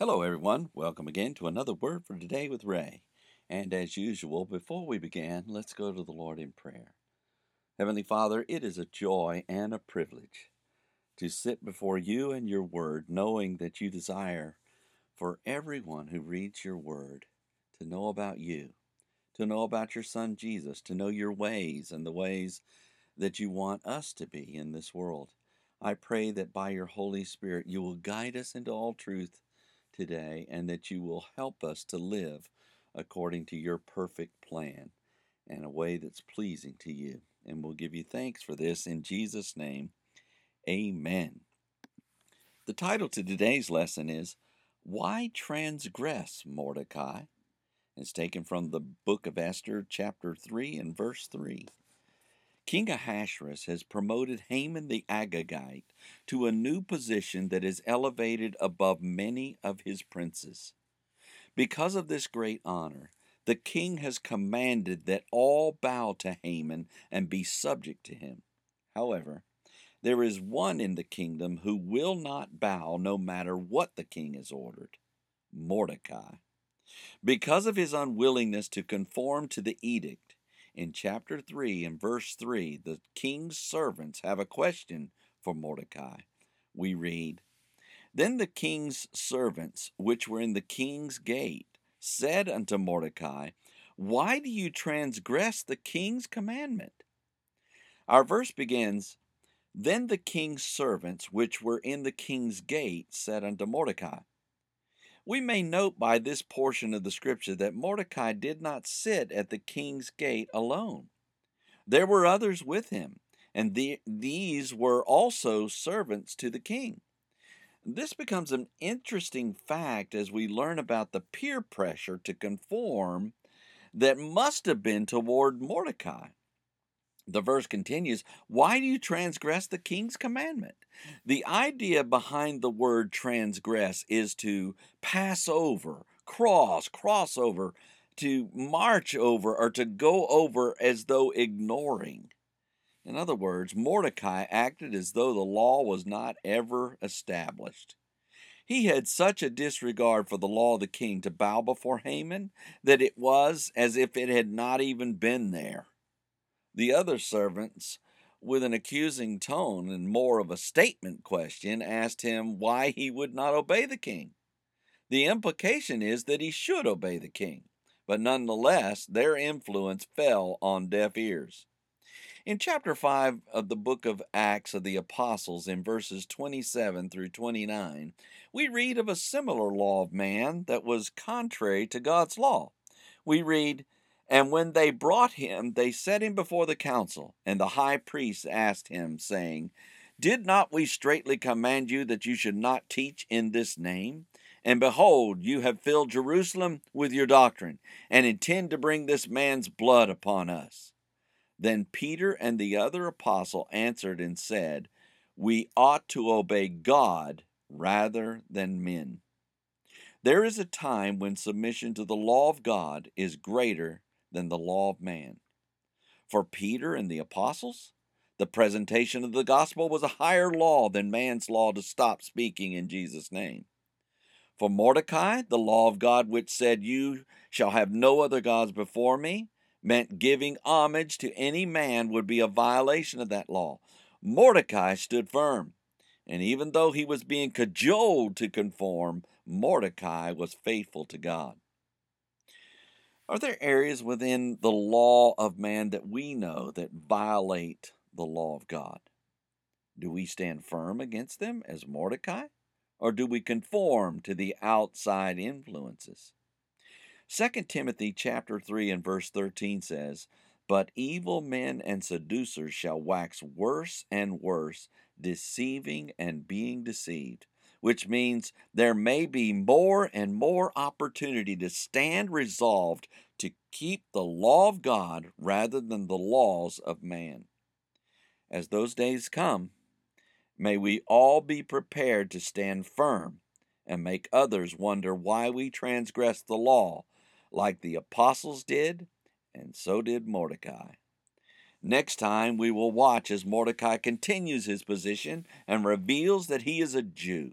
Hello, everyone. Welcome again to another Word for Today with Ray. And as usual, before we begin, let's go to the Lord in prayer. Heavenly Father, it is a joy and a privilege to sit before you and your Word, knowing that you desire for everyone who reads your Word to know about you, to know about your Son Jesus, to know your ways and the ways that you want us to be in this world. I pray that by your Holy Spirit you will guide us into all truth today and that you will help us to live according to your perfect plan in a way that's pleasing to you. And we'll give you thanks for this in Jesus' name. Amen. The title to today's lesson is Why Transgress Mordecai? It's taken from the book of Esther, chapter 3, and verse 3. King Ahasuerus has promoted Haman the Agagite to a new position that is elevated above many of his princes. Because of this great honor, the king has commanded that all bow to Haman and be subject to him. However, there is one in the kingdom who will not bow no matter what the king has ordered Mordecai. Because of his unwillingness to conform to the edict, in chapter 3 and verse 3, the king's servants have a question for Mordecai. We read, Then the king's servants, which were in the king's gate, said unto Mordecai, Why do you transgress the king's commandment? Our verse begins, Then the king's servants, which were in the king's gate, said unto Mordecai, we may note by this portion of the scripture that Mordecai did not sit at the king's gate alone. There were others with him, and the, these were also servants to the king. This becomes an interesting fact as we learn about the peer pressure to conform that must have been toward Mordecai. The verse continues, Why do you transgress the king's commandment? The idea behind the word transgress is to pass over, cross, cross over, to march over, or to go over as though ignoring. In other words, Mordecai acted as though the law was not ever established. He had such a disregard for the law of the king to bow before Haman that it was as if it had not even been there. The other servants, with an accusing tone and more of a statement question, asked him why he would not obey the king. The implication is that he should obey the king, but nonetheless, their influence fell on deaf ears. In chapter 5 of the book of Acts of the Apostles, in verses 27 through 29, we read of a similar law of man that was contrary to God's law. We read, and when they brought him, they set him before the council. And the high priest asked him, saying, Did not we straitly command you that you should not teach in this name? And behold, you have filled Jerusalem with your doctrine, and intend to bring this man's blood upon us. Then Peter and the other apostle answered and said, We ought to obey God rather than men. There is a time when submission to the law of God is greater than the law of man. For Peter and the apostles, the presentation of the gospel was a higher law than man's law to stop speaking in Jesus' name. For Mordecai, the law of God which said, You shall have no other gods before me, meant giving homage to any man would be a violation of that law. Mordecai stood firm, and even though he was being cajoled to conform, Mordecai was faithful to God. Are there areas within the law of man that we know that violate the law of God? Do we stand firm against them as Mordecai? Or do we conform to the outside influences? 2 Timothy chapter 3 and verse 13 says, But evil men and seducers shall wax worse and worse, deceiving and being deceived which means there may be more and more opportunity to stand resolved to keep the law of God rather than the laws of man. As those days come, may we all be prepared to stand firm and make others wonder why we transgress the law, like the apostles did, and so did Mordecai. Next time, we will watch as Mordecai continues his position and reveals that he is a Jew.